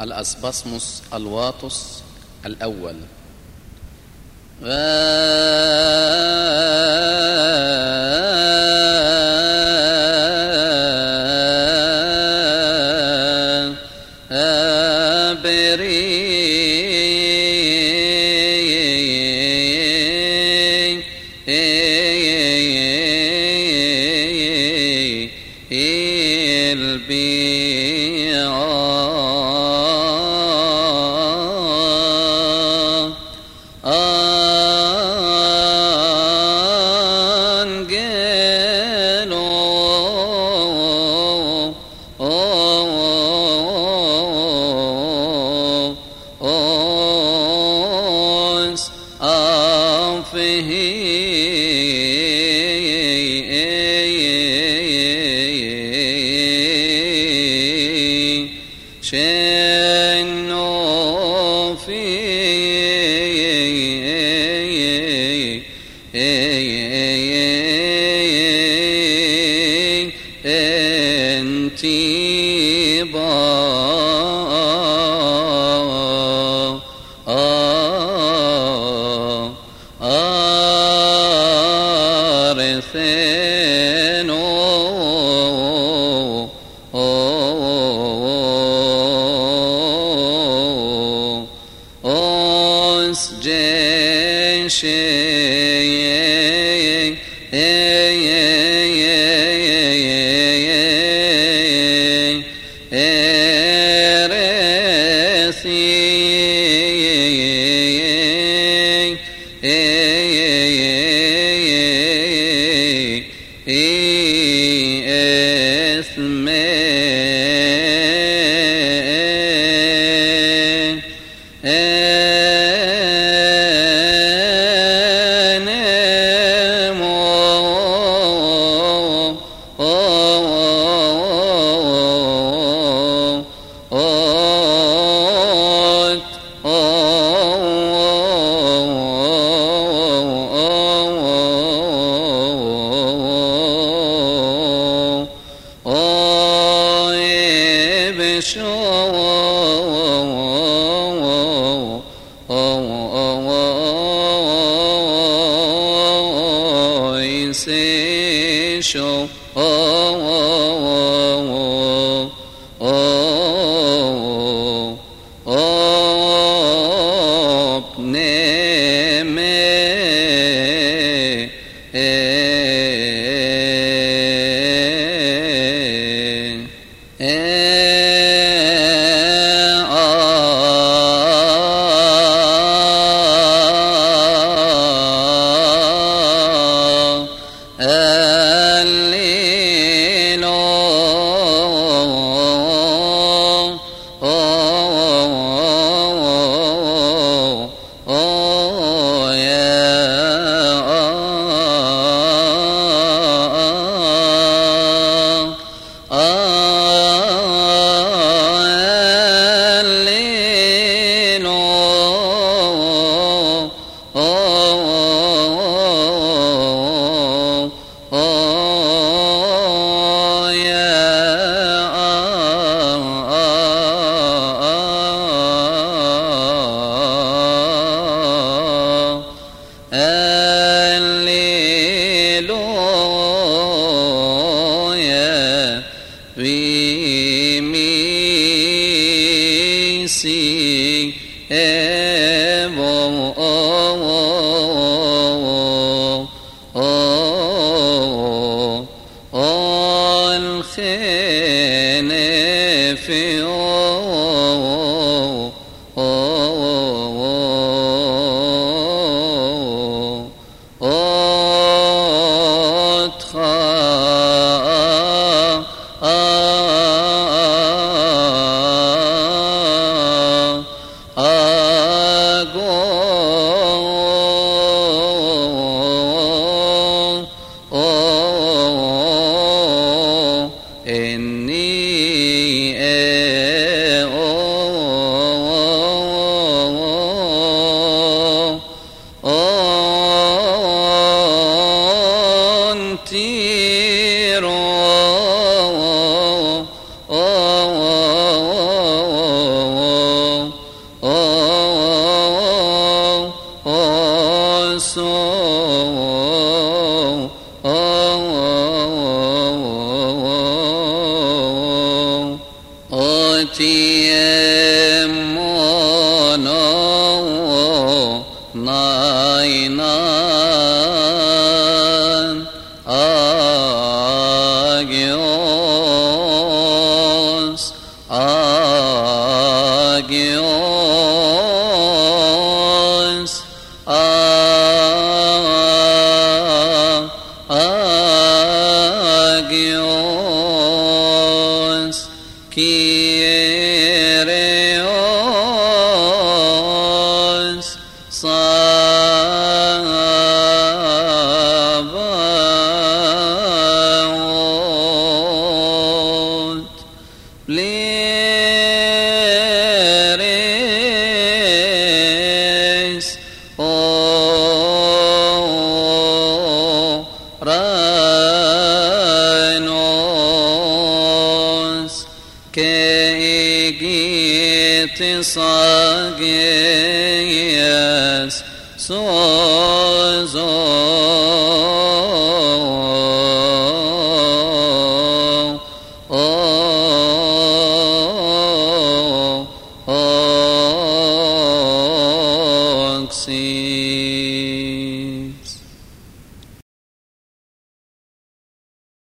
الأسبسموس الواطس الأول. البيت أطرافه شنو في oh. Uh... الخين في أدخل mono nainan agios agios agios igitis agies sozo